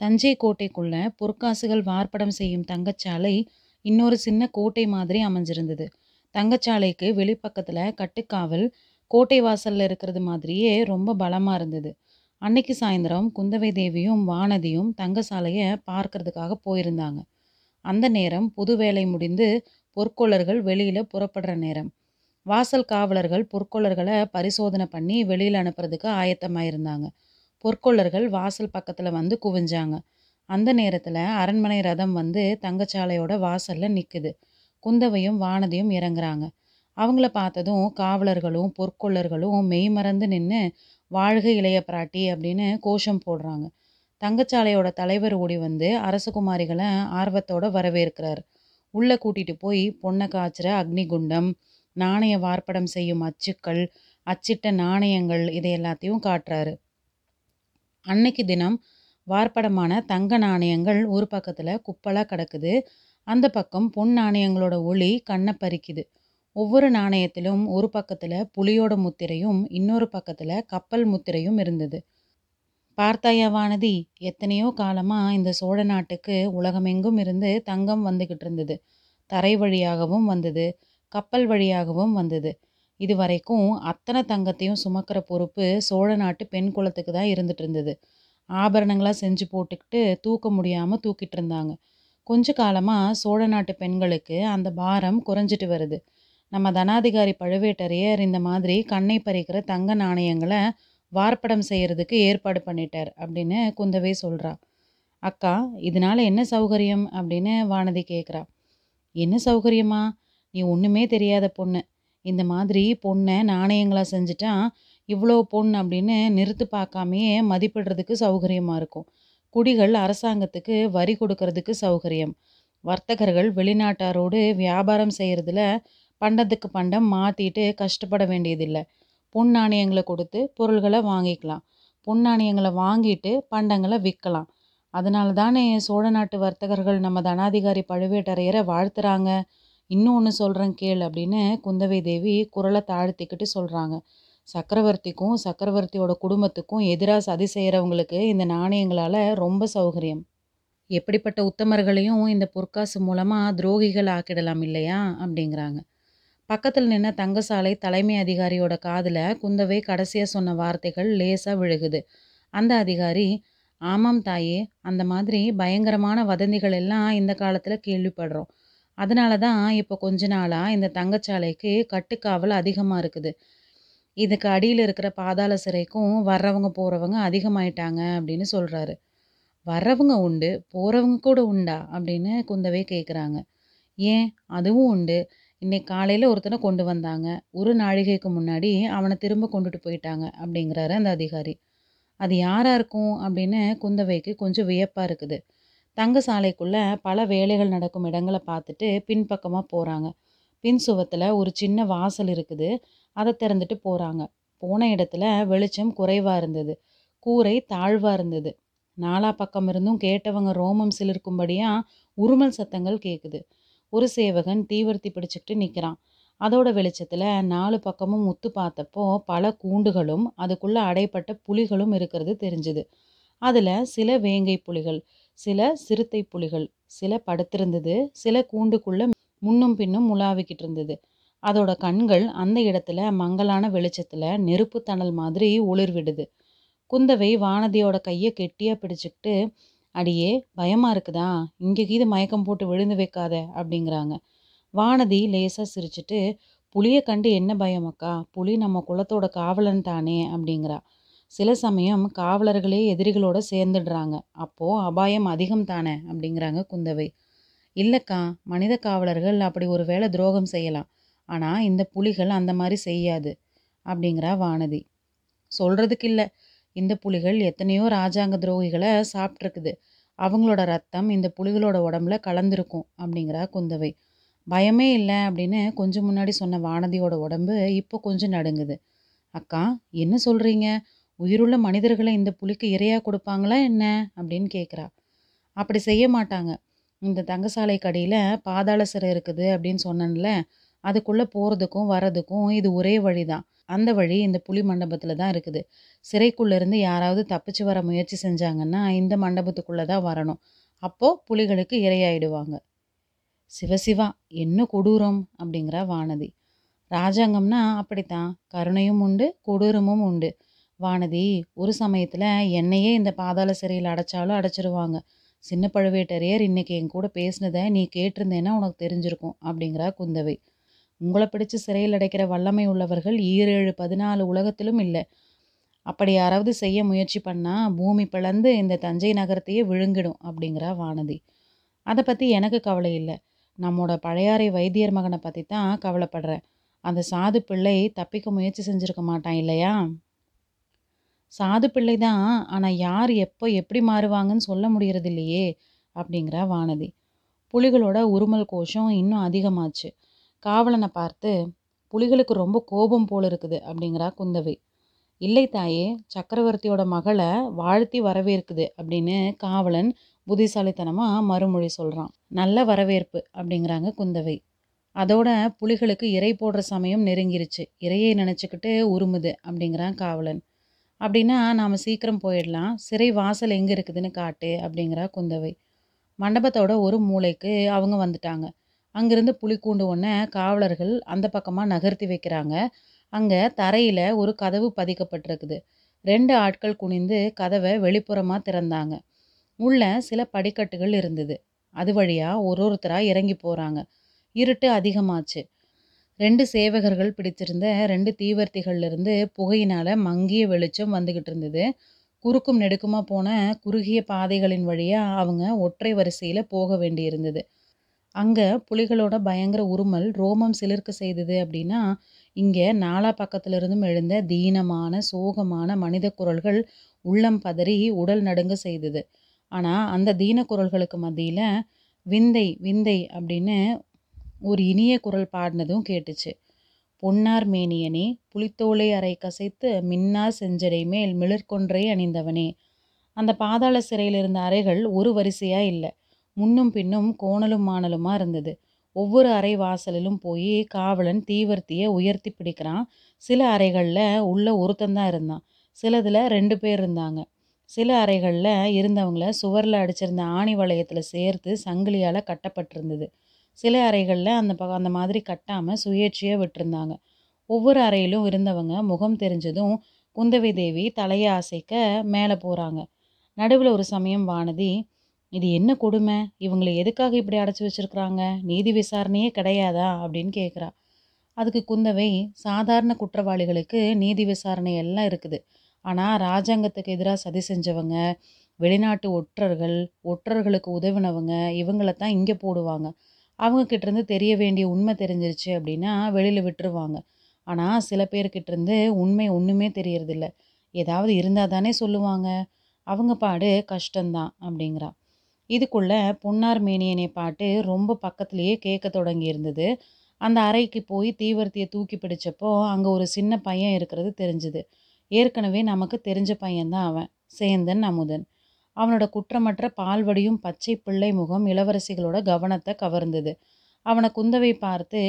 தஞ்சை கோட்டைக்குள்ள பொற்காசுகள் வார்ப்படம் செய்யும் தங்கச்சாலை இன்னொரு சின்ன கோட்டை மாதிரி அமைஞ்சிருந்தது. தங்கச்சாலைக்கு வெளிப்பக்கத்தில் கட்டுக்காவல் கோட்டை வாசலில் இருக்கிறது மாதிரியே ரொம்ப பலமாக இருந்தது. அன்னைக்கு சாயந்தரம் குந்தவை தேவியும் வானதியும் தங்கசாலையை பார்க்கறதுக்காக போயிருந்தாங்க. அந்த நேரம் புது வேலை முடிந்து பொற்கொள்ளர்கள் வெளியில் புறப்படுற நேரம். வாசல் காவலர்கள் பொற்கொள்ளர்களை பரிசோதனை பண்ணி வெளியில் அனுப்புறதுக்கு ஆயத்தமாயிருந்தாங்க. பொற்கொல்லர்கள் வாசல் பக்கத்தில் வந்து குவிஞ்சாங்க. அந்த நேரத்தில் அரண்மனை ரதம் வந்து தங்கச்சாலையோட வாசலில் நிற்குது குந்தவையும் வானதியும் இறங்குறாங்க. அவங்கள பார்த்ததும் காவலர்களும் பொற்கொல்லர்களும் மெய்மறந்து நின்று வாழ்க இளைய பிராட்டி அப்படின்னு கோஷம் போடுறாங்க. தங்கச்சாலையோட தலைவர் ஓடி வந்து அரசகுமாரிகளை ஆர்வத்தோட வரவேற்கிறார் உள்ளே கூட்டிகிட்டு போய் பொன்ன அக்னி அக்னிகுண்டம், நாணய வார்ப்படம் செய்யும் அச்சுக்கள், அச்சிட்ட நாணயங்கள் இதை எல்லாத்தையும் காட்டுறாரு. அன்னைக்கு தினம் வார்ப்படமான தங்க நாணயங்கள் ஒரு பக்கத்தில் குப்பலாக கிடக்குது. அந்த பக்கம் பொன் நாணயங்களோட ஒளி கண்ணை பறிக்குது. ஒவ்வொரு நாணயத்திலும் ஒரு பக்கத்தில் புலியோட முத்திரையும் இன்னொரு பக்கத்தில் கப்பல் முத்திரையும் இருந்தது. பார்த்தாயா வானதி எத்தனையோ காலமாக இந்த சோழ நாட்டுக்கு உலகமெங்கும் இருந்து தங்கம் வந்துக்கிட்டு இருந்தது. தரை வழியாகவும் வந்தது. கப்பல் வழியாகவும் வந்தது. இது வரைக்கும் அத்தனை தங்கத்தையும் சுமக்கிற பொறுப்பு சோழ நாட்டு பெண் குலத்துக்கு தான் இருந்துட்டு இருந்தது. ஆபரணங்களாக செஞ்சு போட்டுக்கிட்டு தூக்க முடியாமல் தூக்கிட்டு இருந்தாங்க. கொஞ்ச காலமாக சோழ நாட்டு பெண்களுக்கு அந்த பாரம் குறைஞ்சிட்டு வருது. நம்ம தனாதிகாரி பழுவேட்டரையர் இந்த மாதிரி கண்ணை பறிக்கிற தங்க நாணயங்களை வார்ப்படம் செய்கிறதுக்கு ஏற்பாடு பண்ணிட்டார் அப்படின்னு குந்தவை சொல்கிறா அக்கா இதனால என்ன சௌகரியம் அப்படின்னு வானதி கேட்குறா என்ன சௌகரியமா? நீ ஒன்றுமே தெரியாத பொண்ணு. இந்த மாதிரி பொண்ணை நாணயங்களாக செஞ்சுட்டா இவ்வளோ பொன் அப்படின்னு நிறுத்து பார்க்காமையே மதிப்பிடுறதுக்கு சௌகரியமாக இருக்கும். குடிகள் அரசாங்கத்துக்கு வரி கொடுக்கறதுக்கு சௌகரியம். வர்த்தகர்கள் வெளிநாட்டாரோடு வியாபாரம் செய்கிறதுல பண்டத்துக்கு பண்டம் மாற்றிட்டு கஷ்டப்பட வேண்டியதில்லை பொன் நாணயங்களை கொடுத்து பொருள்களை வாங்கிக்கலாம். பொன் நாணயங்களை வாங்கிட்டு பண்டங்களை விற்கலாம் அதனால தானே சோழ நாட்டு வர்த்தகர்கள் நம்ம தனாதிகாரி பழுவேட்டரையரை வாழ்த்துறாங்க. இன்னும் ஒன்று சொல்றேன் கேள் அப்படின்னு குந்தவை தேவி குரலை தாழ்த்திக்கிட்டு சொல்கிறாங்க சக்கரவர்த்திக்கும் சக்கரவர்த்தியோட குடும்பத்துக்கும் எதிராக சதி செய்யறவங்களுக்கு இந்த நாணயங்களால் ரொம்ப சௌகரியம். எப்படிப்பட்ட உத்தமர்களையும் இந்த பொற்காசு மூலமாக துரோகிகள் ஆக்கிடலாம் இல்லையா அப்படிங்கிறாங்க. பக்கத்தில் நின்ன தங்கசாலை தலைமை அதிகாரியோட காதில் குந்தவை கடைசியாக சொன்ன வார்த்தைகள் லேசாக விழுகுது. அந்த அதிகாரி ஆமாம் தாயே அந்த மாதிரி பயங்கரமான வதந்திகள் எல்லாம் இந்த காலத்தில் கேள்விப்படுறோம். அதனால தான் இப்போ கொஞ்ச நாளாக இந்த தங்கச்சாலைக்கு கட்டுக்காவல் அதிகமாக இருக்குது. இதுக்கு அடியில் இருக்கிற பாதாள சிறைக்கும் வர்றவங்க போகிறவங்க அதிகமாயிட்டாங்க அப்படின்னு சொல்கிறாரு வர்றவங்க உண்டு போகிறவங்க கூட உண்டா அப்படின்னு குந்தவை கேட்குறாங்க ஏன் அதுவும் உண்டு. இன்னைக்கு காலையில் ஒருத்தனை கொண்டு வந்தாங்க. ஒரு நாழிகைக்கு முன்னாடி அவனை திரும்ப கொண்டுட்டு போயிட்டாங்க அப்படிங்கிறாரு அந்த அதிகாரி. அது யாராக இருக்கும் அப்படின்னு குந்தவைக்கு கொஞ்சம் வியப்பாக இருக்குது. தங்க சாலைக்குள்ளே பல வேலைகள் நடக்கும் இடங்களை பார்த்துட்டு பின்பக்கமாக போகிறாங்க பின் சுவத்தில் ஒரு சின்ன வாசல் இருக்குது. அதை திறந்துட்டு போகிறாங்க போன இடத்துல வெளிச்சம் குறைவாக இருந்தது. கூரை தாழ்வாக இருந்தது. நாலா பக்கம் இருந்தும் கேட்டவங்க ரோமம் சிலிருக்கும்படியாக உருமல் சத்தங்கள் கேட்குது ஒரு சேவகன் தீவர்த்தி பிடிச்சிக்கிட்டு நிற்கிறான் அதோட வெளிச்சத்தில் நாலு பக்கமும் முத்து பார்த்தப்போ பல கூண்டுகளும் அதுக்குள்ளே அடைப்பட்ட புலிகளும் இருக்கிறது தெரிஞ்சுது. அதில் சில வேங்கை புலிகள், சில சிறுத்தை புலிகள், சில படுத்திருந்தது, சில கூண்டுக்குள்ளே முன்னும் பின்னும் உலாவிக்கிட்டு இருந்தது. அதோட கண்கள் அந்த இடத்துல மங்கலான வெளிச்சத்தில் நெருப்பு தணல் மாதிரி ஒளிர் விடுது. குந்தவை வானதியோட கையை கெட்டியாக பிடிச்சிக்கிட்டு அடியே பயமாக இருக்குதா? இங்கே கீது மயக்கம் போட்டு விழுந்து வைக்காத அப்படிங்கிறாங்க. வானதி லேசாக சிரிச்சிட்டு புளியை கண்டு என்ன பயம் அக்கா? புலி நம்ம குலத்தோட காவலன் தானே அப்படிங்கிறா. சில சமயம் காவலர்களே எதிரிகளோட சேர்ந்துடுறாங்க. அப்போது அபாயம் அதிகம் தானே அப்படிங்கிறாங்க குந்தவை. இல்லைக்கா மனித காவலர்கள் அப்படி ஒரு வேளை துரோகம் செய்யலாம். ஆனால் இந்த புலிகள் அந்த மாதிரி செய்யாது அப்படிங்கிறா வானதி. சொல்கிறதுக்கு இல்லை இந்த புலிகள் எத்தனையோ ராஜாங்க துரோகிகளை சாப்பிட்ருக்குது அவங்களோட ரத்தம் இந்த புலிகளோட உடம்புல கலந்துருக்கும் அப்படிங்கிறா குந்தவை. பயமே இல்லை அப்படின்னு கொஞ்சம் முன்னாடி சொன்ன வானதியோட உடம்பு இப்போ கொஞ்சம் நடுங்குது. அக்கா என்ன சொல்கிறீங்க உயிருள்ள மனிதர்களை இந்த புலிக்கு இரையாக கொடுப்பாங்களா என்ன? அப்படின்னு கேட்குறா அப்படி செய்ய மாட்டாங்க. இந்த தங்கசாலைக்கு கடையில் பாதாள சிறை இருக்குது அப்படின்னு சொன்னேன்ல. அதுக்குள்ளே போகிறதுக்கும் வர்றதுக்கும் இது ஒரே வழி தான் அந்த வழி இந்த புலி மண்டபத்தில் தான் இருக்குது. சிறைக்குள்ளேருந்து யாராவது தப்பிச்சு வர முயற்சி செஞ்சாங்கன்னா இந்த மண்டபத்துக்குள்ளே தான் வரணும். அப்போது புலிகளுக்கு இரையாயிடுவாங்க. சிவசிவா என்ன கொடூரம்? அப்படிங்கிறா வானதி. ராஜாங்கம்னா அப்படித்தான். கருணையும் உண்டு கொடூரமும் உண்டு. வானதி ஒரு சமயத்தில் என்னையே இந்த பாதாள சிறையில் அடைச்சாலும் அடைச்சிருவாங்க. சின்ன பழுவேட்டரையர் இன்னைக்கு என் கூட பேசினதை நீ கேட்டிருந்தேன்னா உனக்கு தெரிஞ்சிருக்கும் அப்படிங்கிறா குந்தவை. உங்களை பிடிச்சு சிறையில் அடைக்கிற வல்லமை உள்ளவர்கள் ஈரேழு பதினாலு உலகத்திலும் இல்லை. அப்படி யாராவது செய்ய முயற்சி பண்ணால் பூமி பிளந்து இந்த தஞ்சை நகரத்தையே விழுங்கிடும் அப்படிங்கிறா வானதி. அதை பற்றி எனக்கு கவலை இல்லை. நம்மோட பழையாறை வைத்தியர் மகனை பற்றி தான் கவலைப்படுறேன். அந்த சாது பிள்ளை தப்பிக்க முயற்சி செஞ்சுருக்க மாட்டான் இல்லையா? சாது பிள்ளை தான். ஆனால் யார் எப்போ எப்படி மாறுவாங்கன்னு சொல்ல முடியறது இல்லையே அப்படிங்கிறா வானதி. புலிகளோட உருமல் கோஷம் இன்னும் அதிகமாச்சு. காவலனை பார்த்து புலிகளுக்கு ரொம்ப கோபம் போல் இருக்குது அப்படிங்கிறா குந்தவை. இல்லை தாயே சக்கரவர்த்தியோட மகளை வாழ்த்தி வரவேற்குது அப்படின்னு காவலன் புத்திசாலித்தனமாக மறுமொழி சொல்கிறான் நல்ல வரவேற்பு அப்படிங்கிறாங்க குந்தவை. அதோட புலிகளுக்கு இறை போடுற சமயம் நெருங்கிருச்சு. இறையை நினச்சிக்கிட்டு உருமுது அப்படிங்கிறான் காவலன். அப்படின்னா நாம் சீக்கிரம் போயிடலாம். சிறை வாசல் எங்கே இருக்குதுன்னு காட்டு அப்படிங்கிறா குந்தவை. மண்டபத்தோட ஒரு மூளைக்கு அவங்க வந்துட்டாங்க. அங்கேருந்து புலிக்கூண்டு ஒன்றை காவலர்கள் அந்த பக்கமாக நகர்த்தி வைக்கிறாங்க. அங்கே தரையில் ஒரு கதவு பதிக்கப்பட்டிருக்குது. ரெண்டு ஆட்கள் குனிந்து கதவை வெளிப்புறமாக திறந்தாங்க. உள்ள சில படிக்கட்டுகள் இருந்தது. அது வழியாக ஒரு ஒருத்தராக இறங்கி போகிறாங்க இருட்டு அதிகமாச்சு. ரெண்டு சேவகர்கள் பிடிச்சிருந்த ரெண்டு தீவர்த்திகள்லேருந்து புகையினால் மங்கிய வெளிச்சம் வந்துக்கிட்டு இருந்தது. குறுக்கும் நெடுக்குமாக போன குறுகிய பாதைகளின் வழியாக அவங்க ஒற்றை வரிசையில் போக வேண்டியிருந்தது அங்கே புலிகளோட பயங்கர உருமல் ரோமம் சிலிர்க்க செய்தது அப்படின்னா இங்கே நாலா பக்கத்திலிருந்தும் எழுந்த தீனமான சோகமான மனித குரல்கள் உள்ளம் பதறி உடல் நடுங்க செய்தது. ஆனால் அந்த தீன குரல்களுக்கு மத்தியில் விந்தை விந்தை அப்படின்னு ஒரு இனிய குரல் பாடினதும் கேட்டுச்சு. பொன்னார் மேனியனே புலித்தோலை அறை கசைத்து மின்னார் செஞ்சடை மேல் மிளிர்கொன்றை அணிந்தவனே. அந்த பாதாள சிறையில் இருந்த அறைகள் ஒரு வரிசையாக இல்லை. முன்னும் பின்னும் கோணலும் மாணலுமாக இருந்தது. ஒவ்வொரு அறை வாசலிலும் போய் காவலன் தீவர்த்தியை உயர்த்தி பிடிக்கிறான். சில அறைகளில் உள்ள ஒருத்தந்தான் இருந்தான். சிலதில் ரெண்டு பேர் இருந்தாங்க. சில அறைகளில் இருந்தவங்கள சுவரில் அடிச்சிருந்த ஆணி வளையத்தில் சேர்த்து சங்கிலியால் கட்டப்பட்டிருந்தது. சில அறைகளில் அந்த ப அந்த மாதிரி கட்டாமல் சுயேட்சையாக விட்டுருந்தாங்க. ஒவ்வொரு அறையிலும் இருந்தவங்க முகம் தெரிஞ்சதும் குந்தவை தேவி தலையை அசைக்க மேலே போகிறாங்க நடுவில் ஒரு சமயம் வானதி இது என்ன கொடுமை? இவங்களை எதுக்காக இப்படி அடைச்சி வச்சிருக்கிறாங்க? நீதி விசாரணையே கிடையாதா? அப்படின்னு கேட்குறா அதுக்கு குந்தவை சாதாரண குற்றவாளிகளுக்கு நீதி விசாரணை எல்லாம் இருக்குது. ஆனால் ராஜாங்கத்துக்கு எதிராக சதி செஞ்சவங்க வெளிநாட்டு ஒற்றர்கள் ஒற்றர்களுக்கு உதவினவங்க இவங்கள தான் இங்கே போடுவாங்க. அவங்கக்கிட்டேருந்து தெரிய வேண்டிய உண்மை தெரிஞ்சிருச்சு அப்படின்னா வெளியில் விட்டுருவாங்க. ஆனால் சில பேர்கிட்டேருந்து உண்மை ஒன்றுமே தெரியறதில்ல. ஏதாவது இருந்தால் தானே சொல்லுவாங்க. அவங்க பாடு கஷ்டந்தான் அப்படிங்கிறா. இதுக்குள்ள பொன்னார் மேனியனை பாட்டு ரொம்ப பக்கத்துலேயே கேட்க தொடங்கி இருந்தது. அந்த அறைக்கு போய் தீவர்த்தியை தூக்கி பிடிச்சப்போ அங்கே ஒரு சின்ன பையன் இருக்கிறது தெரிஞ்சுது. ஏற்கனவே நமக்கு தெரிஞ்ச பையன்தான் அவன். சேந்தன் அமுதன். அவனோட குற்றமற்ற பால்வடியும் பச்சை பிள்ளை முகம் இளவரசிகளோட கவனத்தை கவர்ந்தது. அவனை குந்தவை பார்த்து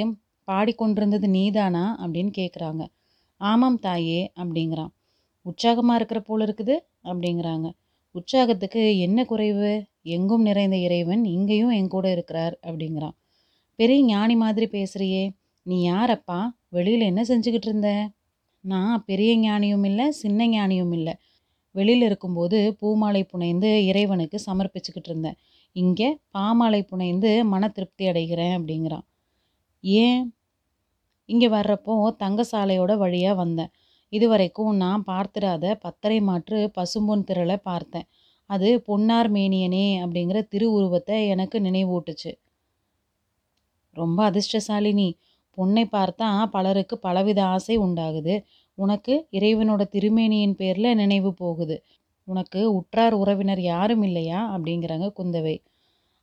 பாடிக்கொண்டிருந்தது நீதானா? அப்படின்னு கேட்குறாங்க ஆமாம் தாயே அப்படிங்கிறான். உற்சாகமாக இருக்கிற போல இருக்குது அப்படிங்கிறாங்க. உற்சாகத்துக்கு என்ன குறைவு? எங்கும் நிறைந்த இறைவன் இங்கேயும் என் கூட இருக்கிறார் அப்படிங்கிறான். பெரிய ஞானி மாதிரி பேசுகிறியே நீ யாரப்பா? வெளியில் என்ன செஞ்சுக்கிட்டு இருந்த? நான் பெரிய ஞானியும் இல்லை சின்ன ஞானியும் இல்லை. வெளியில் இருக்கும்போது பூமாலை புனைந்து இறைவனுக்கு சமர்ப்பிச்சுக்கிட்டு இருந்தேன். இங்கே பாமாலை புனைந்து மன திருப்தி அடைகிறேன் அப்படிங்கிறான். ஏன்? இங்கே வர்றப்போ தங்கசாலையோட வழியாக வந்தேன். இதுவரைக்கும் நான் பார்த்திராத பத்தரை மாற்று பசும்பொன் திரளை பார்த்தேன். அது பொன்னார் மேனியனே அப்படிங்கிற திருவுருவத்தை எனக்கு நினைவூட்டுச்சு. ரொம்ப அதிர்ஷ்டசாலினி பொண்ணை பார்த்தா பலருக்கு பலவித ஆசை உண்டாகுது. உனக்கு இறைவனோட திருமேனியின் பேரில் நினைவு போகுது. உனக்கு உற்றார் உறவினர் யாரும் இல்லையா? அப்படிங்கிறாங்க குந்தவை.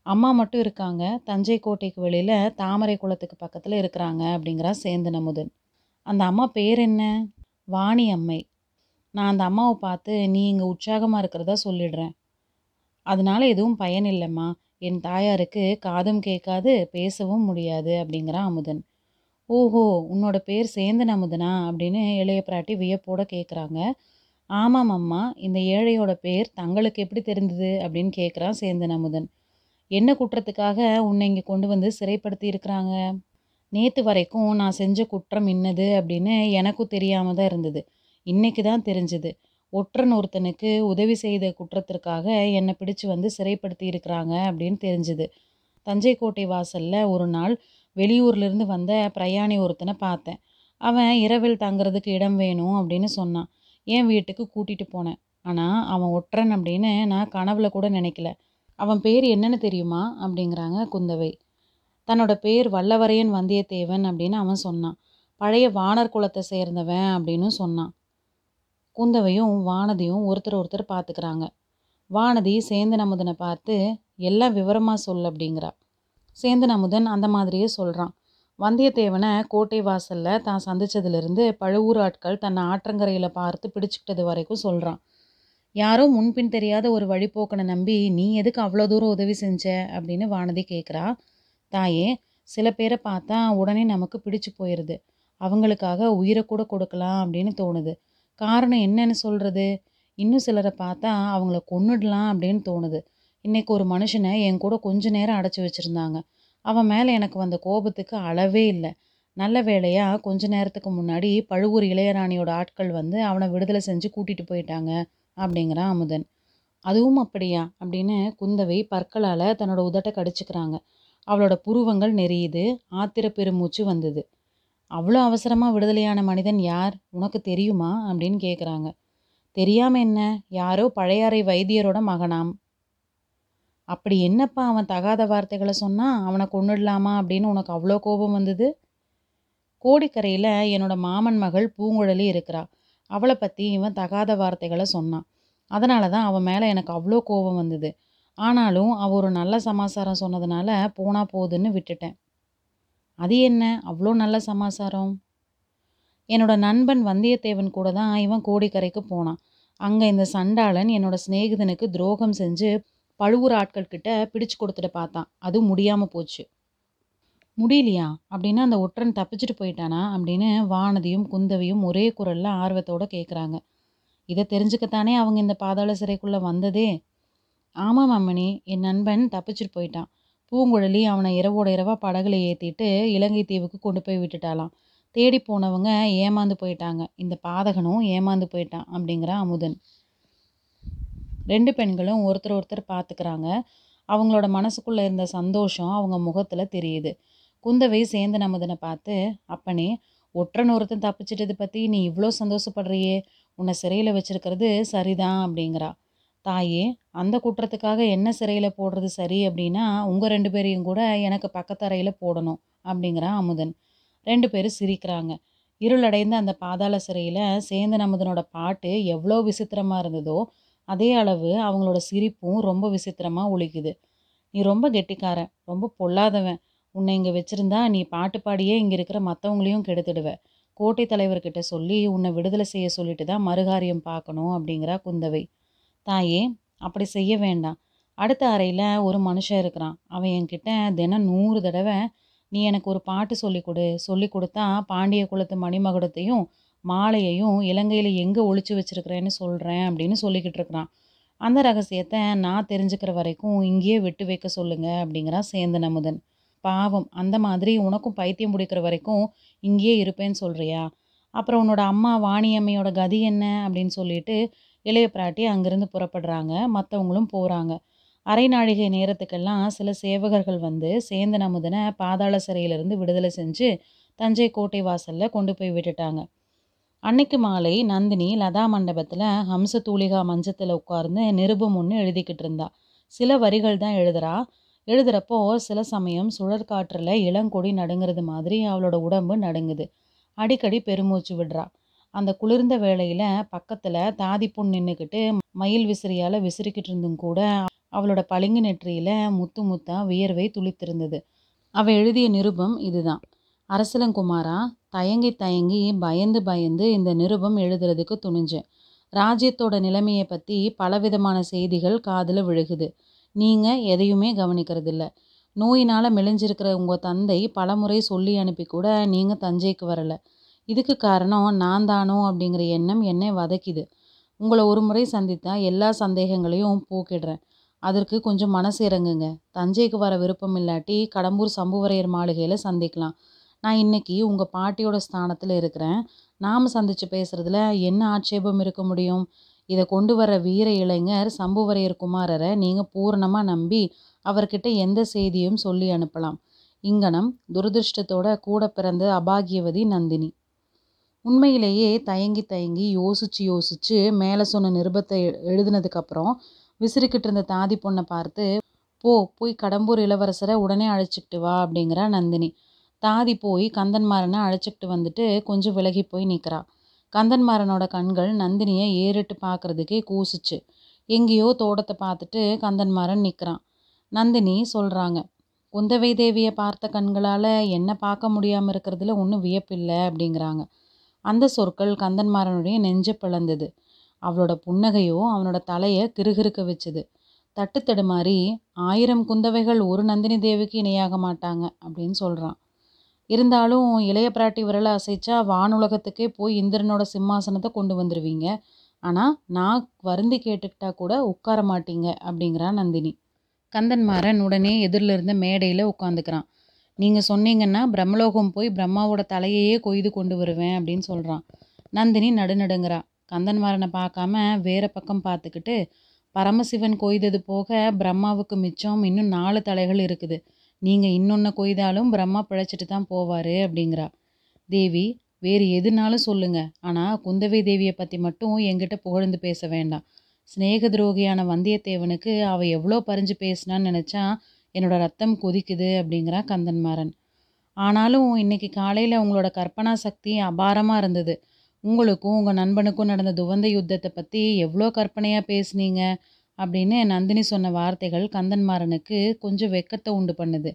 அம்மா மட்டும் இருக்காங்க. தஞ்சை கோட்டைக்கு வெளியில் தாமரை குளத்துக்கு பக்கத்தில் இருக்கிறாங்க அப்படிங்கிறா சேந்தன் அமுதன் அந்த அம்மா பேர் என்ன? வாணி அம்மை. நான் அந்த அம்மாவை பார்த்து நீ இங்கே உற்சாகமாக இருக்கிறதா சொல்லிடுறேன். அதனால எதுவும் பயன் இல்லைம்மா. என் தாயாருக்கு காதும் கேட்காது பேசவும் முடியாது அப்படிங்கிறான் அமுதன். ஓஹோ உன்னோட பேர் சேந்தன் அமுதனா அப்படின்னு இளைய பிராட்டி வியப்போட கேட்குறாங்க ஆமாம் அம்மா இந்த ஏழையோட பேர் தங்களுக்கு எப்படி தெரிந்தது? அப்படின்னு கேட்குறான் சேந்தன் அமுதன் என்ன குற்றத்துக்காக உன்னை இங்கே கொண்டு வந்து சிறைப்படுத்தி இருக்கிறாங்க? நேற்று வரைக்கும் நான் செஞ்ச குற்றம் இன்னது அப்படின்னு எனக்கும் தெரியாமல் தான் இருந்தது. இன்னைக்கு தான் தெரிஞ்சுது. ஒற்றன் ஒருத்தனுக்கு உதவி செய்த குற்றத்திற்காக என்னை பிடிச்சு வந்து சிறைப்படுத்தி இருக்கிறாங்க அப்படின்னு தெரிஞ்சுது. தஞ்சை கோட்டை வாசலில் ஒரு நாள் வெளியூர்லேருந்து வந்த பிரயாணி ஒருத்தனை பார்த்தேன். அவன் இரவில் தங்குறதுக்கு இடம் வேணும் அப்படின்னு சொன்னான். என் வீட்டுக்கு கூட்டிகிட்டு போனேன். ஆனால் அவன் ஒற்றன் அப்படின்னு நான் கனவுல கூட நினைக்கல. அவன் பேர் என்னன்னு தெரியுமா? அப்படிங்கிறாங்க குந்தவை. தன்னோட பேர் வல்லவரையன் வந்தியத்தேவன் அப்படின்னு அவன் சொன்னான். பழைய வானர் குலத்தை சேர்ந்தவன் அப்படின்னு சொன்னான். குந்தவையும் வானதியும் ஒருத்தர் ஒருத்தர் பார்த்துக்கிறாங்க. வானதி சேந்தன் அமுதனை பார்த்து எல்லாம் விவரமாக சொல் அப்படிங்கிறா. சேந்தன் அமுதன் அந்த மாதிரியே சொல்கிறான் வந்தியத்தேவனை கோட்டை வாசலில் தான் சந்தித்ததுலேருந்து பழுவூர் ஆட்கள் தன்னை ஆற்றங்கரையில் பார்த்து பிடிச்சிக்கிட்டது வரைக்கும் சொல்கிறான் யாரோ முன்பின் தெரியாத ஒரு வழிபோக்கனை நம்பி நீ எதுக்கு அவ்வளோ தூரம் உதவி செஞ்ச? அப்படின்னு வானதி கேட்குறா தாயே சில பேரை பார்த்தா உடனே நமக்கு பிடிச்சு போயிடுது அவங்களுக்காக உயிரை கூட கொடுக்கலாம் அப்படின்னு தோணுது. காரணம் என்னன்னு சொல்கிறது இன்னும் சிலரை பார்த்தா அவங்கள கொன்னுடலாம் அப்படின்னு தோணுது. இன்றைக்கு ஒரு மனுஷனை என் கூட கொஞ்ச நேரம் அடைச்சி வச்சுருந்தாங்க. அவன் மேலே எனக்கு வந்த கோபத்துக்கு அளவே இல்லை. நல்ல வேளையாக கொஞ்ச நேரத்துக்கு முன்னாடி பழுவூர் இளையராணியோட ஆட்கள் வந்து அவனை விடுதலை செஞ்சு கூட்டிகிட்டு போயிட்டாங்க அப்படிங்கிறான் அமுதன். அதுவும் அப்படியா? அப்படின்னு குந்தவை பற்களால் தன்னோட உதட்டை கடிச்சிக்கிறாங்க. அவளோட புருவங்கள் நெறியுது ஆத்திர பெருமூச்சு வந்தது. அவ்வளோ அவசரமாக விடுதலையான மனிதன் யார்? உனக்கு தெரியுமா? அப்படின்னு கேட்குறாங்க தெரியாமல் என்ன? யாரோ பழையாறை வைத்தியரோட மகனாம். அப்படி என்னப்பா அவன் தகாத வார்த்தைகளை சொன்னால் அவனை கொண்டுடலாமா அப்படின்னு உனக்கு அவ்வளோ கோபம் வந்தது? கோடிக்கரையில் என்னோட மாமன் மகள் பூங்குழலி இருக்கிறா. அவளை பற்றி இவன் தகாத வார்த்தைகளை சொன்னான். அதனால தான் அவன் மேலே எனக்கு அவ்வளோ கோபம் வந்தது. ஆனாலும் அவ ஒரு நல்ல சமாசாரம் சொன்னதுனால போனா போகுதுன்னு விட்டுட்டேன். அது என்ன? அவ்வளோ நல்ல சமாசாரம்? என்னோட நண்பன் வந்தியத்தேவன் கூட தான் இவன் கோடிக்கரைக்கு போனான். அங்கே இந்த சண்டாளன் என்னோட சிநேகிதனுக்கு துரோகம் செஞ்சு பழுவூர் ஆட்கள் கிட்ட பிடிச்சு கொடுத்துட்டு பார்த்தான். அதுவும் முடியாமல் போச்சு. முடியலையா? அப்படின்னா அந்த ஒற்றன் தப்பிச்சுட்டு போயிட்டானா அப்படின்னு வானதியும் குந்தவியும் ஒரே குரலில் ஆர்வத்தோடு கேட்குறாங்க இதை தெரிஞ்சுக்கத்தானே அவங்க இந்த பாதாள சிறைக்குள்ளே வந்ததே? ஆமாம் அம்மணி என் நண்பன் தப்பிச்சுட்டு போயிட்டான். பூங்குழலி அவனை இரவோட இரவாக படகுல ஏற்றிட்டு இலங்கை தீவுக்கு கொண்டு போய் விட்டுட்டாலாம் தேடி போனவங்க ஏமாந்து போயிட்டாங்க. இந்த பாதகனும் ஏமாந்து போயிட்டான் அப்படிங்கிற அமுதன். ரெண்டு பெண்களும் ஒருத்தர் ஒருத்தர் பார்த்துக்கிறாங்க அவங்களோட மனசுக்குள்ளே இருந்த சந்தோஷம் அவங்க முகத்தில் தெரியுது. குந்தவை சேர்ந்து நமதனை பார்த்து அப்பனே ஒற்றன் ஒருத்தன் தப்பிச்சிட்டதை பற்றி நீ இவ்வளோ சந்தோஷப்படுறியே உன்னை சிறையில் வச்சிருக்கிறது சரிதான் அப்படிங்கிறா. தாயே அந்த குற்றத்துக்காக என்ன சிறையில் போடுறது சரி அப்படின்னா உங்கள் ரெண்டு பேரையும் கூட எனக்கு பக்கத்தறையில் போடணும் அப்படிங்கிறான் அமுதன். ரெண்டு பேரும் சிரிக்கிறாங்க. இருளடைந்த அந்த பாதாள சிறையில் சேந்தன் அமுதனோட பாட்டு எவ்வளோ விசித்திரமாக இருந்ததோ அதே அளவு அவங்களோட சிரிப்பும் ரொம்ப விசித்திரமாக ஒழிக்குது நீ ரொம்ப கெட்டிக்காரன் ரொம்ப பொல்லாதவன். உன்னை இங்கே வச்சுருந்தா நீ பாட்டு பாடியே இங்கே இருக்கிற மற்றவங்களையும் கெடுத்துடுவ. கோட்டை தலைவர்கிட்ட சொல்லி உன்னை விடுதலை செய்ய சொல்லிட்டு தான் மறுகாரியம் பார்க்கணும் அப்படிங்கிறா குந்தவை. தாயே அப்படி செய்ய வேண்டாம். அடுத்த அறையில் ஒரு மனுஷன் இருக்கிறான். அவன் என்கிட்ட தினம் நூறு தடவை நீ எனக்கு ஒரு பாட்டு சொல்லிக் கொடு. சொல்லி கொடுத்தா பாண்டிய குலத்து மணிமகுடத்தையும் மாலையையும் இலங்கையில் எங்கே ஒழிச்சு வச்சிருக்கிறேன்னு சொல்கிறேன் அப்படின்னு சொல்லிக்கிட்டு இருக்கிறான். அந்த ரகசியத்தை நான் தெரிஞ்சுக்கிற வரைக்கும் இங்கேயே விட்டு வைக்க சொல்லுங்கள் அப்படிங்கிறான் சேந்தன் அமுதன் பாவம் அந்த மாதிரி உனக்கும் பைத்தியம் பிடிக்கிற வரைக்கும் இங்கேயே இருப்பேன்னு சொல்கிறியா அப்புறம் உன்னோட அம்மா வாணியம்மையோட கதி என்ன அப்படின்னு சொல்லிட்டு இளைய பிராட்டி அங்கேருந்து புறப்படுறாங்க. மற்றவங்களும் போகிறாங்க அரை நாழிகை நேரத்துக்கெல்லாம் சில சேவகர்கள் வந்து சேந்தன் அமுதனை பாதாள சிறையிலிருந்து விடுதலை செஞ்சு தஞ்சை கோட்டை வாசலில் கொண்டு போய் விட்டுட்டாங்க. அன்னைக்கு மாலை நந்தினி லதா மண்டபத்தில் ஹம்ச தூளிகா மஞ்சத்தில் உட்கார்ந்து நிருபம் ஒன்று எழுதிக்கிட்டு இருந்தா. சில வரிகள் தான் எழுதுறா. எழுதுகிறப்போ சில சமயம் சுழற்காற்றில் இளங்கொடி நடுங்கிறது மாதிரி அவளோட உடம்பு நடுங்குது. அடிக்கடி பெருமூச்சு விடுறா. அந்த குளிர்ந்த வேளையில் பக்கத்தில் தாதி நின்றுக்கிட்டு மயில் விசிறியால் விசிறிக்கிட்டு இருந்தும் கூட அவளோட பளிங்கு நெற்றியில் முத்து முத்தா வியர்வை துளித்திருந்தது. அவள் எழுதிய நிருபம் இதுதான். அரசலங்குமாரா? தயங்கி தயங்கி பயந்து பயந்து இந்த நிருபம் எழுதுறதுக்கு துணிஞ்சேன். ராஜ்யத்தோட நிலைமையை பற்றி பலவிதமான செய்திகள் காதில் விழுகுது. நீங்கள் எதையுமே கவனிக்கிறதில்ல. நோயினால் மெலிஞ்சிருக்கிற உங்கள் தந்தை பலமுறை சொல்லி அனுப்பி கூட நீங்கள் தஞ்சைக்கு வரலை. இதுக்கு காரணம் நான் தானோ அப்படிங்கிற எண்ணம் என்னை வதக்கிது. உங்களை ஒரு முறை சந்தித்தா எல்லா சந்தேகங்களையும் போக்கிடுறேன். அதற்கு கொஞ்சம் மனசு இறங்குங்க. தஞ்சைக்கு வர விருப்பம் இல்லாட்டி கடம்பூர் சம்புவரையர் மாளிகையில் சந்திக்கலாம். நான் இன்னைக்கு உங்கள் பாட்டியோட ஸ்தானத்தில் இருக்கிறேன். நாம் சந்தித்து பேசுகிறதுல என்ன ஆட்சேபம் இருக்க முடியும்? இதை கொண்டு வர வீர இளைஞர் சம்புவரையர் குமாரரை நீங்கள் பூரணமாக நம்பி அவர்கிட்ட எந்த செய்தியும் சொல்லி அனுப்பலாம். இங்கனம் துரதிருஷ்டத்தோட கூட பிறந்த அபாகியவதி நந்தினி. உண்மையிலேயே தயங்கி தயங்கி யோசிச்சு யோசிச்சு மேலே சொன்ன நிருபத்தை எழுதினதுக்கப்புறம் விசிறிக்கிட்டு இருந்த தாதி பொண்ணை பார்த்து போ போய் கடம்பூர் இளவரசரை உடனே அழைச்சிக்கிட்டு வா அப்படிங்கிறா நந்தினி. தாதி போய் கந்தன்மாரனை அழைச்சிக்கிட்டு வந்துட்டு கொஞ்சம் விலகி போய் நிற்கிறா கந்தன்மாரனோட கண்கள் நந்தினியை ஏறிட்டு பார்க்குறதுக்கே கூசுச்சு. எங்கேயோ தோட்டத்தை பார்த்துட்டு கந்தன்மாரன் நிற்கிறான் நந்தினி சொல்கிறாங்க குந்தவை தேவியை பார்த்த கண்களால் என்ன பார்க்க முடியாமல் இருக்கிறதுல ஒன்றும் வியப்பில்லை அப்படிங்கிறாங்க. அந்த சொற்கள் கந்தன்மாரனுடைய நெஞ்ச பிளந்தது. அவளோட புன்னகையோ அவனோட தலையை கிறுகிறுக்க வச்சுது. தட்டு தடுமாறி ஆயிரம் குந்தவைகள் ஒரு நந்தினி தேவிக்கு இணையாக மாட்டாங்க அப்படின்னு சொல்கிறான் இருந்தாலும் இளைய பிராட்டி விரலை அசைச்சா வானுலகத்துக்கே போய் இந்திரனோட சிம்மாசனத்தை கொண்டு வந்துடுவீங்க ஆனால் நான் வருந்தி கேட்டுக்கிட்டா கூட உட்கார மாட்டீங்க அப்படிங்கிறான் நந்தினி. கந்தன்மாரன் உடனே எதிரில் இருந்த மேடையில் உட்காந்துக்கிறான். நீங்கள் சொன்னீங்கன்னா பிரம்மலோகம் போய் பிரம்மாவோட தலையையே கொய்து கொண்டு வருவேன் அப்படின்னு சொல்கிறான் நந்தினி நடுநடுங்கிறா. கந்தன்மாரனை பார்க்காம வேற பக்கம் பார்த்துக்கிட்டு பரமசிவன் கொய்தது போக பிரம்மாவுக்கு மிச்சம் இன்னும் நாலு தலைகள் இருக்குது. நீங்கள் இன்னொன்று கொய்தாலும் பிரம்மா பிழைச்சிட்டு தான் போவார் அப்படிங்கிறா. தேவி வேறு எதுனாலும் சொல்லுங்கள் ஆனால் குந்தவை தேவியை பற்றி மட்டும் என்கிட்ட புகழ்ந்து பேச வேண்டாம். சிநேக துரோகியான வந்தியத்தேவனுக்கு அவள் எவ்வளோ பறிஞ்சு பேசினான்னு நினச்சா என்னோட ரத்தம் கொதிக்குது அப்படிங்கிறா கந்தன்மாறன். ஆனாலும் இன்னைக்கு காலையில் உங்களோட கற்பனா சக்தி அபாரமாக இருந்தது. உங்களுக்கும் உங்கள் நண்பனுக்கும் நடந்த துவந்த யுத்தத்தை பற்றி எவ்வளோ கற்பனையாக பேசுனீங்க? அப்படின்னு நந்தினி சொன்ன வார்த்தைகள் கந்தன்மாறனுக்கு கொஞ்சம் வெக்கத்தை உண்டு பண்ணுது.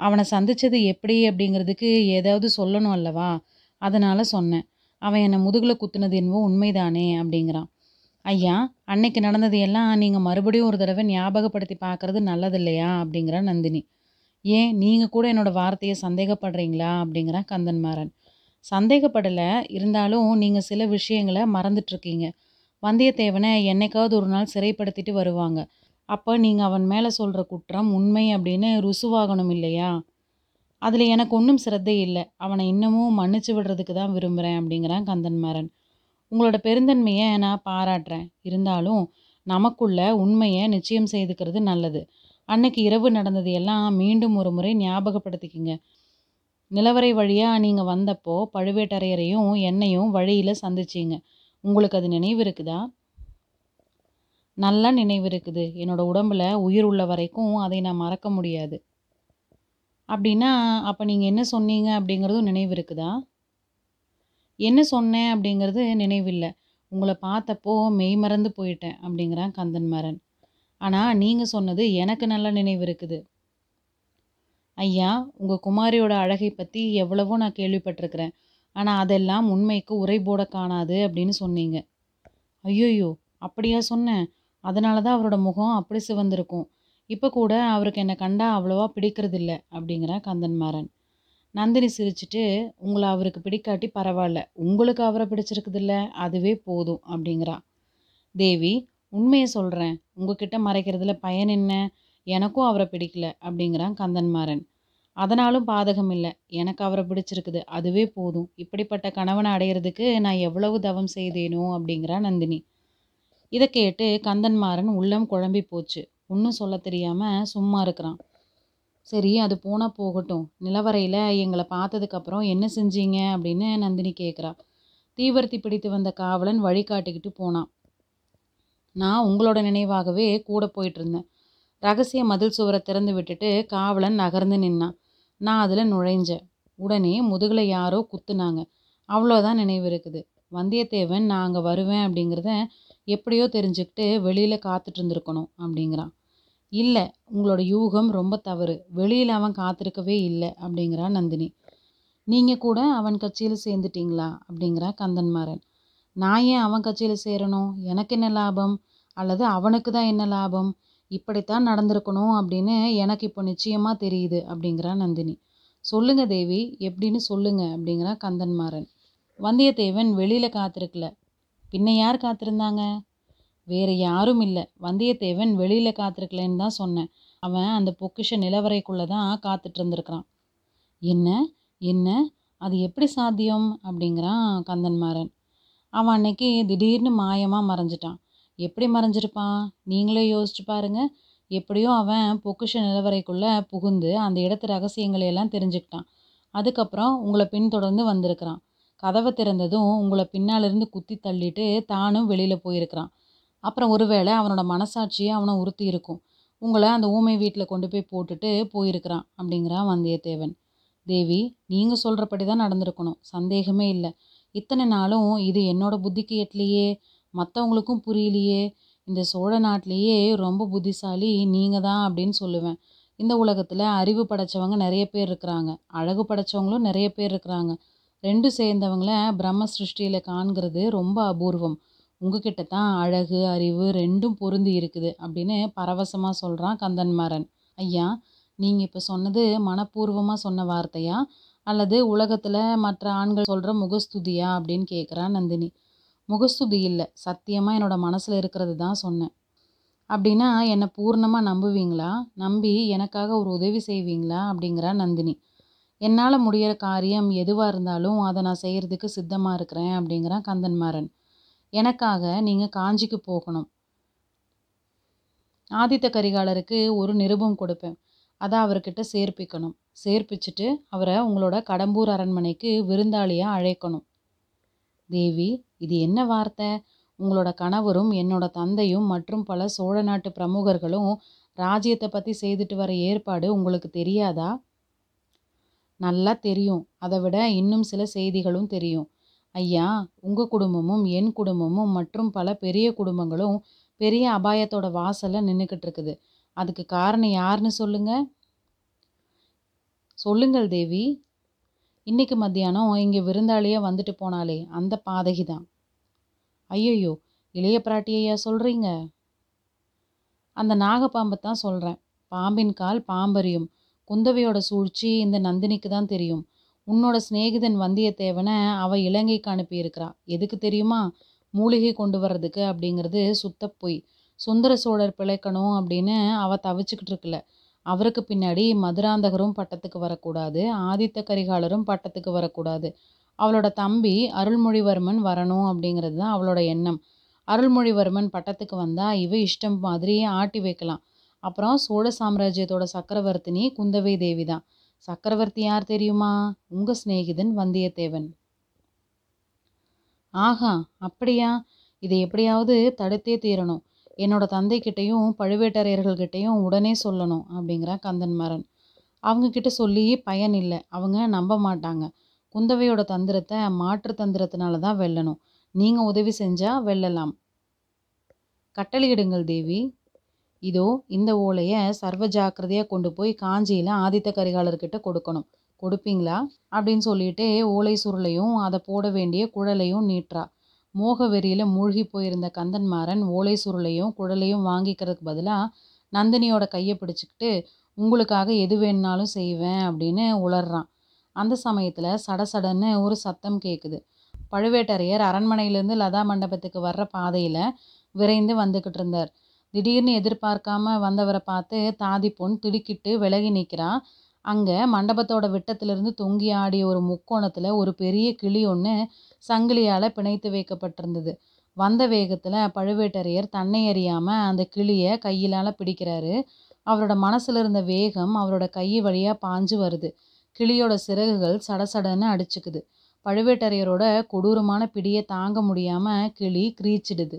அவனை சந்தித்தது எப்படி அப்படிங்கிறதுக்கு ஏதாவது சொல்லணும் அல்லவா? அதனால் சொன்னேன். அவன் என்னை முதுகில் குத்துனது என்னவோ உண்மைதானே அப்படிங்கிறான். ஐயா அன்னைக்கு நடந்தது எல்லாம் நீங்கள் மறுபடியும் ஒரு தடவை ஞாபகப்படுத்தி பார்க்குறது நல்லது இல்லையா அப்படிங்கிறா நந்தினி. ஏன் நீங்கள் கூட என்னோடய வார்த்தையை சந்தேகப்படுறீங்களா? அப்படிங்கிறான் கந்தன்மாறன் சந்தேகப்படலை. இருந்தாலும் நீங்கள் சில விஷயங்களை மறந்துட்டுருக்கீங்க வந்தியத்தேவனை என்னைக்காவது ஒரு நாள் சிறைப்படுத்திட்டு வருவாங்க. அப்போ நீங்கள் அவன் மேலே சொல்கிற குற்றம் உண்மை அப்படின்னு ருசுவாகணும் இல்லையா? அதில் எனக்கு ஒன்றும் சிரத்தை இல்லை. அவனை இன்னமும் மன்னிச்சு விடுறதுக்கு தான் விரும்புகிறேன் அப்படிங்கிறான் கந்தன்மாறன். உங்களோட பெருந்தன்மையை நான் பாராட்டுறேன். இருந்தாலும் நமக்குள்ள உண்மையை நிச்சயம் செய்துக்கிறது நல்லது. அன்னைக்கு இரவு நடந்தது எல்லாம் மீண்டும் ஒரு முறை ஞாபகப்படுத்திக்கிங்க. நிலவரை வழியாக நீங்கள் வந்தப்போ பழுவேட்டரையரையும் என்னையும் வழியில் சந்திச்சிங்க. உங்களுக்கு அது நினைவு இருக்குதா? நல்லா நினைவு இருக்குது. என்னோட உடம்புல உயிர் உள்ள வரைக்கும் அதை நான் மறக்க முடியாது. அப்படின்னா அப்போ நீங்கள் என்ன சொன்னீங்க அப்படிங்கிறதும் நினைவு இருக்குதா? என்ன சொன்னேன் அப்படிங்கிறது நினைவில்லை உங்களை பார்த்தப்போ மெய் மறந்து போயிட்டேன் அப்படிங்கிறான் கந்தன்மாறன் ஆனால் நீங்கள் சொன்னது எனக்கு நல்ல நினைவு இருக்குது. ஐயா உங்கள் குமாரியோட அழகை பற்றி எவ்வளவோ நான் கேள்விப்பட்டிருக்கிறேன். ஆனால் அதெல்லாம் உண்மைக்கு உரை போட காணாது அப்படின்னு சொன்னீங்க. ஐயோயோ அப்படியா சொன்னேன். அதனால தான் அவரோட முகம் அப்படி சிவந்திருக்கும். இப்போ கூட அவருக்கு என்னை கண்டா அவ்வளோவா பிடிக்கிறதில்ல அப்படிங்கிறா கந்தன்மாறன். நந்தினி சிரிச்சிட்டு உங்களை அவருக்கு பிடிக்காட்டி பரவாயில்ல. உங்களுக்கு அவரை பிடிச்சிருக்குதில்ல. அதுவே போதும் அப்படிங்கிறா. தேவி உண்மையை சொல்கிறேன் உங்ககிட்ட மறைக்கிறதுல பயன் என்ன? எனக்கும் அவரை பிடிக்கல அப்படிங்கிறான் கந்தன்மாறன். அதனாலும் பாதகம் இல்லை. எனக்கு அவரை பிடிச்சிருக்குது. அதுவே போதும். இப்படிப்பட்ட கணவனை அடையிறதுக்கு நான் எவ்வளவு தவம் செய்தேனோ அப்படிங்கிறா நந்தினி. இதை கேட்டு கந்தன்மாறன் உள்ளம் குழம்பி போச்சு. ஒன்றும் சொல்ல தெரியாமல் சும்மா இருக்கிறான். சரி அது போனால் போகட்டும். நிலவரையில் எங்களை பார்த்ததுக்கப்புறம் என்ன செஞ்சீங்க அப்படின்னு நந்தினி கேட்குறா தீவர்த்தி பிடித்து வந்த காவலன் வழிகாட்டிக்கிட்டு போனான். நான் உங்களோட நினைவாகவே கூட போயிட்டு இருந்தேன். ரகசிய மதில் சுவரை திறந்து விட்டுட்டு காவலன் நகர்ந்து நின்னான். நான் அதில் நுழைஞ்சேன். உடனே முதுகில் யாரோ குத்துனாங்க. அவ்வளோதான் நினைவு இருக்குது. வந்தியத்தேவன் நான் அங்கே வருவேன் அப்படிங்கிறத எப்படியோ தெரிஞ்சுக்கிட்டு வெளியில் காத்துட்டு இருந்திருக்கணும் அப்படிங்கிறான். இல்லை உங்களோட யூகம் ரொம்ப தவறு. வெளியில் அவன் காத்திருக்கவே இல்லை அப்படிங்கிறான் நந்தினி. நீங்கள் கூட அவன் கட்சியில் சேர்ந்துட்டீங்களா? அப்படிங்கிறா கந்தன்மாறன். நான் ஏன் அவன் கட்சியில் சேரணும்? எனக்கு என்ன லாபம்? அல்லது அவனுக்கு தான் என்ன லாபம்? இப்படித்தான் நடந்திருக்கணும் அப்படின்னு எனக்கு இப்போ நிச்சயமாக தெரியுது அப்படிங்கிறா நந்தினி. சொல்லுங்க தேவி எப்படின்னு சொல்லுங்க அப்படிங்கிறா கந்தன்மாறன். வந்தியத்தேவன் வெளியில் காத்திருக்கல. பின்ன யார் காத்திருந்தாங்க? வேறு யாரும் இல்லை. வந்தியத்தேவன் வெளியில் காத்திருக்கலன்னு தான் சொன்னேன். அவன் அந்த பொக்கிஷ நிலவரைக்குள்ளே தான் காத்துட்டு இருந்திருக்கிறான். என்ன? என்ன? அது எப்படி சாத்தியம்? அப்படிங்கிறான் கந்தன்மாறன். அவன் அன்னைக்கு திடீர்னு மாயமாக மறைஞ்சிட்டான். எப்படி மறைஞ்சிருப்பான்? நீங்களே யோசிச்சு பாருங்க. எப்படியும் அவன் பொக்கிஷ நிலவரைக்குள்ளே புகுந்து அந்த இடத்து ரகசியங்களை எல்லாம் தெரிஞ்சுக்கிட்டான். அதுக்கப்புறம் உங்களை பின்தொடர்ந்து வந்திருக்கிறான். கதவை திறந்ததும் உங்களை பின்னாலிருந்து குத்தி தள்ளிட்டு தானும் வெளியில் போயிருக்கிறான். அப்புறம் ஒருவேளை அவனோட மனசாட்சியை அவனை உறுத்தி இருக்கும். உங்களை அந்த ஊமை வீட்டில் கொண்டு போய் போட்டுட்டு போயிருக்கிறான் அப்படிங்கிறான் வந்தியத்தேவன். தேவி நீங்கள் சொல்கிறபடி தான் நடந்திருக்கணும். சந்தேகமே இல்லை. இத்தனை நாளும் இது என்னோட புத்திக்கு எட்லையே மற்றவங்களுக்கும் புரியலையே இந்த சோழ நாட்டிலேயே ரொம்ப புத்திசாலி நீங்கள் தான் அப்படின்னு சொல்லுவேன். இந்த உலகத்தில் அறிவு படைச்சவங்க நிறைய பேர் இருக்கிறாங்க. அழகு படைச்சவங்களும் நிறைய பேர் இருக்கிறாங்க. ரெண்டும் சேர்ந்தவங்கள பிரம்ம சிருஷ்டியில் காண்கிறது ரொம்ப அபூர்வம். உங்ககிட்ட தான் அழகு அறிவு ரெண்டும் பொருந்தி இருக்குது அப்படின்னு பரவசமாக சொல்கிறான் கந்தன்மாறன் ஐயா நீங்கள் இப்போ சொன்னது மனப்பூர்வமாக சொன்ன வார்த்தையா? அல்லது உலகத்தில் மற்ற ஆண்கள் சொல்கிற முகஸ்துதியா அப்படின்னு கேட்குறா நந்தினி. முகஸ்துதி இல்லை. சத்தியமாக என்னோட மனசில் இருக்கிறது தான் சொன்னேன். அப்படின்னா என்னை பூர்ணமாக நம்புவீங்களா? நம்பி எனக்காக ஒரு உதவி செய்வீங்களா? அப்படிங்கிறா நந்தினி. என்னால் முடிகிற காரியம் எதுவாக இருந்தாலும் அதை நான் செய்கிறதுக்கு சித்தமாக இருக்கிறேன் அப்படிங்கிறான் கந்தன்மாறன். எனக்காக நீங்கள் காஞ்சிக்கு போகணும். ஆதித்த கரிகாலருக்கு ஒரு நிருபம் கொடுப்பேன். அதை அவர்கிட்ட சேர்ப்பிக்கணும். சேர்ப்பிச்சுட்டு அவரை உங்களோட கடம்பூர் அரண்மனைக்கு விருந்தாளியாக அழைக்கணும். தேவி இது என்ன வார்த்தை? உங்களோட கணவரும் என்னோட தந்தையும் மற்றும் பல சோழ நாட்டு பிரமுகர்களும் ராஜ்யத்தை பற்றி செய்துட்டு வர ஏற்பாடு உங்களுக்கு தெரியாதா? நல்லா தெரியும். அதை விட இன்னும் சில செய்திகளும் தெரியும். ஐயா உங்கள் குடும்பமும் என் குடும்பமும் மற்றும் பல பெரிய குடும்பங்களும் பெரிய அபாயத்தோட வாசலில் நின்றுக்கிட்டு இருக்குது. அதுக்கு காரணம் யாருன்னு சொல்லுங்க? சொல்லுங்கள் தேவி. இன்னைக்கு மத்தியானம் இங்கே விருந்தாளியாக வந்துட்டு போனாலே அந்த பாதகி தான் ஐயையோ இளைய பிராட்டியையா சொல்கிறீங்க அந்த நாகப்பாம்பை தான் சொல்கிறேன் பாம்பின் கால் பாம்பரியும் குந்தவையோட சூழ்ச்சி இந்த நந்தினிக்கு தான் தெரியும். உன்னோட சிநேகிதன் வந்தியத்தேவனை அவள் இலங்கைக்கு அனுப்பியிருக்கிறா. எதுக்கு தெரியுமா? மூலிகை கொண்டு வர்றதுக்கு அப்படிங்கிறது சுத்த பொய். சுந்தர சோழர் பிழைக்கணும் அப்படின்னு அவள் தவிச்சுக்கிட்டு இருக்கல. அவருக்கு பின்னாடி மதுராந்தகரும் பட்டத்துக்கு வரக்கூடாது ஆதித்த கரிகாலரும் பட்டத்துக்கு வரக்கூடாது. அவளோட தம்பி அருள்மொழிவர்மன் வரணும் அப்படிங்கிறது தான் அவளோட எண்ணம். அருள்மொழிவர்மன் பட்டத்துக்கு வந்தால் இவ இஷ்டம் மாதிரியே ஆட்டி வைக்கலாம். அப்புறம் சோழ சாம்ராஜ்யத்தோட சக்கரவர்த்தினி குந்தவை தேவி தான். சக்கரவர்த்தி யார் தெரியுமா? உங்கள் சிநேகிதன் வந்தியத்தேவன். ஆஹா அப்படியா? இதை எப்படியாவது தடுத்தே தீரணும். என்னோட தந்தைக்கிட்டையும் பழுவேட்டரையர்கள்கிட்டையும் உடனே சொல்லணும் அப்படிங்கிறா கந்தன்மாறன் அவங்கக்கிட்ட சொல்லி பயன் இல்லை. அவங்க நம்ப மாட்டாங்க. குந்தவையோட தந்திரத்தை மாற்று தந்திரத்தினால தான் வெல்லணும். நீங்கள் உதவி செஞ்சால் வெல்லலாம். கட்டளையிடுங்கள் தேவி. இதோ இந்த ஓலையை சர்வ ஜாக்கிரதையாக கொண்டு போய் காஞ்சியில் ஆதித்த கரிகாலர்கிட்ட கொடுக்கணும். கொடுப்பீங்களா? அப்படின்னு சொல்லிட்டு ஓலை சுருளையும் அதை போட வேண்டிய குழலையும் நீட்டுறா. மோக வெறியில் மூழ்கி போயிருந்த கந்தன்மாறன் ஓலை சுருளையும் குழலையும் வாங்கிக்கிறதுக்கு பதிலாக நந்தினியோட கையை பிடிச்சிக்கிட்டு உங்களுக்காக எது வேணுனாலும் செய்வேன் அப்படின்னு உளர்றான். அந்த சமயத்தில் சடசடன்னு ஒரு சத்தம் கேட்குது பழுவேட்டரையர் அரண்மனையிலேருந்து லதா மண்டபத்துக்கு வர்ற பாதையில் விரைந்து வந்துக்கிட்டு இருந்தார். திடீர்னு எதிர்பார்க்காம வந்தவரை பார்த்து தாதி பொன் திடுக்கிட்டு விலகி நிற்கிறா அங்கே மண்டபத்தோட விட்டத்திலிருந்து தொங்கி ஆடிய ஒரு முக்கோணத்தில் ஒரு பெரிய கிளி ஒன்று சங்கிலியால் பிணைத்து வைக்கப்பட்டிருந்தது. வந்த வேகத்தில் பழுவேட்டரையர் தன்னை அறியாமல் அந்த கிளியை கையிலால் பிடிக்கிறாரு. அவரோட மனசில் இருந்த வேகம் அவரோட கை வழியாக பாஞ்சு வருது. கிளியோட சிறகுகள் சடசடன்னு அடிச்சுக்குது. பழுவேட்டரையரோட கொடூரமான பிடியை தாங்க முடியாமல் கிளி கிரீச்சிடுது.